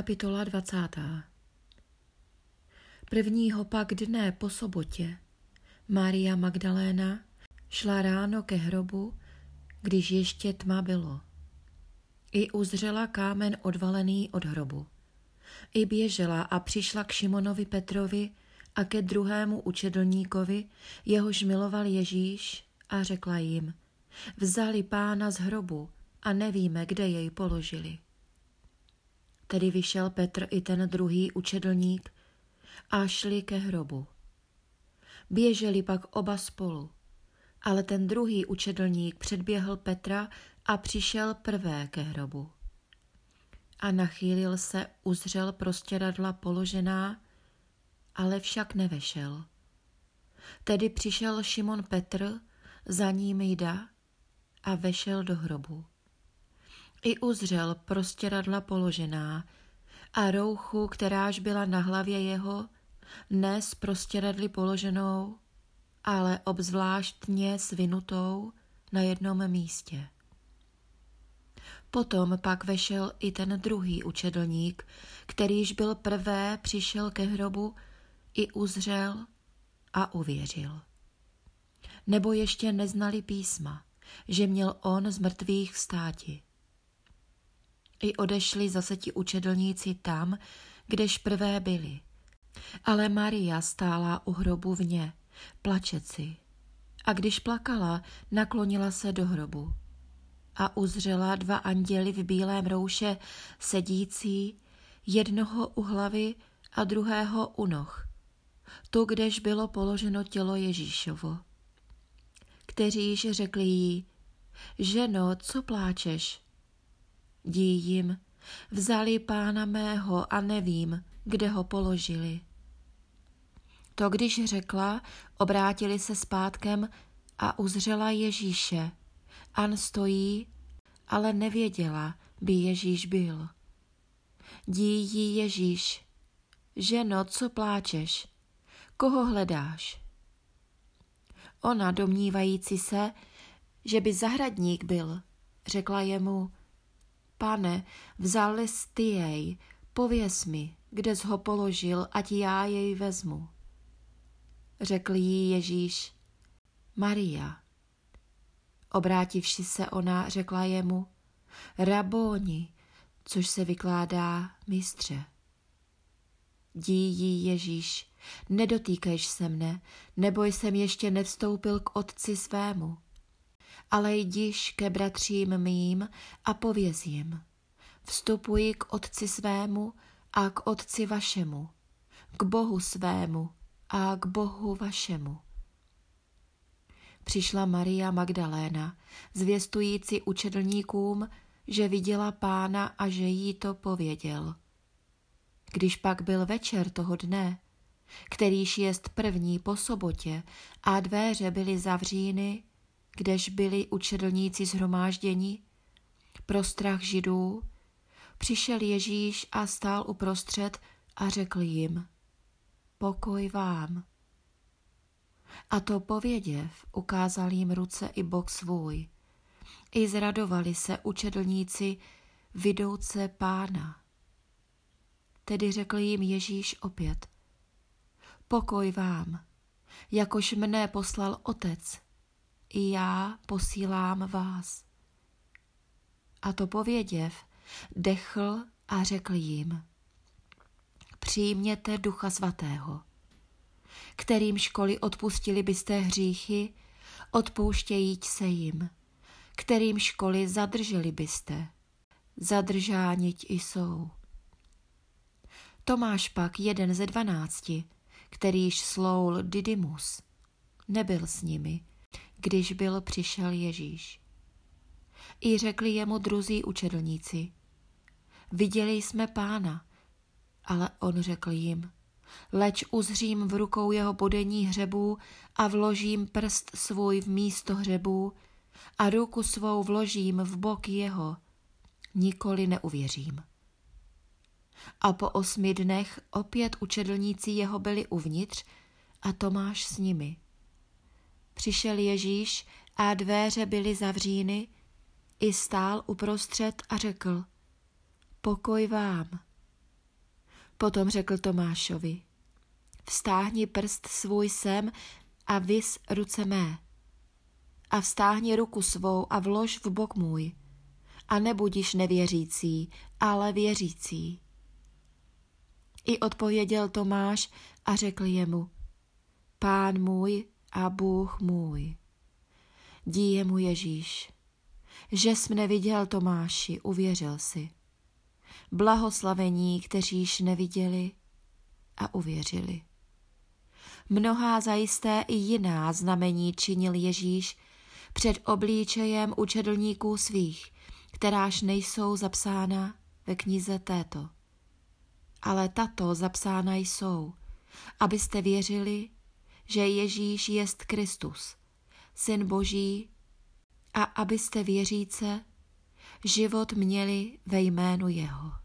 Kapitola 20. Prvního pak dne po sobotě Maria Magdaléna šla ráno ke hrobu, když ještě tma bylo. I uzřela kámen odvalený od hrobu. I běžela a přišla k Šimonovi Petrovi a ke druhému učedlníkovi, jehož miloval Ježíš a řekla jim, vzali pána z hrobu a nevíme, kde jej položili. Tedy vyšel Petr i ten druhý učedlník a šli ke hrobu. Běželi pak oba spolu, ale ten druhý učedlník předběhl Petra a přišel prvé ke hrobu. A nachýlil se, uzřel prostěradla položená, ale však nevešel. Tedy přišel Šimon Petr, za ním jda a vešel do hrobu. I uzřel prostěradla položená a rouchu, kteráž byla na hlavě jeho, ne s prostěradly položenou, ale obzvláštně svinutou na jednom místě. Potom pak vešel i ten druhý učedlník, kterýž byl prvé přišel ke hrobu, i uzřel a uvěřil. Nebo ještě neznali písma, že měl on z mrtvých vstáti. I odešli zase ti učedlníci tam, kdež prvé byli. Ale Maria stála u hrobu vně, plačeci. A když plakala, naklonila se do hrobu. A uzřela dva anděly v bílém rouše sedící, jednoho u hlavy a druhého u noh. Tu, kdež bylo položeno tělo Ježíšovo. Kteříž řekli jí, ženo, co pláčeš? Dí jim, vzali pána mého a nevím, kde ho položili. To když řekla, obrátili se zpátkem a uzřela Ježíše. An stojí, ale nevěděla, by Ježíš byl. Dí jí Ježíš, ženo, co pláčeš? Koho hledáš? Ona, domnívající se, že by zahradník byl, řekla jemu, Pane, vzal ty jej, pověz mi, kde ho položil, ať já jej vezmu. Řekl jí Ježíš, Maria. Obrátivši se ona, řekla jemu, Rabóni, což se vykládá mistře. Dí jí Ježíš, nedotýkejš se mne, nebo jsem ještě nevstoupil k otci svému ale jdiš ke bratřím mým a pověz jim. Vstupuji k otci svému a k otci vašemu, k Bohu svému a k Bohu vašemu. Přišla Maria Magdaléna, zvěstující učedlníkům, že viděla pána a že jí to pověděl. Když pak byl večer toho dne, kterýž jest první po sobotě a dveře byly zavříny, kdež byli učedlníci zhromážděni, pro strach židů, přišel Ježíš a stál uprostřed a řekl jim, pokoj vám. A to pověděv ukázal jim ruce i bok svůj. I zradovali se učedlníci vidouce pána. Tedy řekl jim Ježíš opět, pokoj vám, jakož mne poslal otec, i já posílám vás. A to pověděv, dechl a řekl jim, přijměte ducha svatého, kterým školy odpustili byste hříchy, odpouštějíť se jim, kterým školy zadrželi byste, zadržániť jsou. Tomáš pak jeden ze dvanácti, kterýž sloul Didymus, nebyl s nimi, když byl přišel Ježíš. I řekli jemu druzí učedlníci, viděli jsme pána, ale on řekl jim, leč uzřím v rukou jeho bodení hřebů a vložím prst svůj v místo hřebů a ruku svou vložím v bok jeho, nikoli neuvěřím. A po osmi dnech opět učedlníci jeho byli uvnitř a Tomáš s nimi. Přišel Ježíš a dveře byly zavříny, i stál uprostřed a řekl, pokoj vám. Potom řekl Tomášovi, vstáhni prst svůj sem a vys ruce mé. A vstáhni ruku svou a vlož v bok můj. A nebudíš nevěřící, ale věřící. I odpověděl Tomáš a řekl jemu, Pán můj a Bůh můj. Díje mu Ježíš. Že jsi mne viděl, Tomáši, uvěřil si. Blahoslavení, kteříž neviděli a uvěřili. Mnohá zajisté i jiná znamení činil Ježíš před oblíčejem učedlníků svých, kteráž nejsou zapsána ve knize této. Ale tato zapsána jsou, abyste věřili, že Ježíš jest Kristus, Syn Boží, a abyste věříce život měli ve jménu Jeho.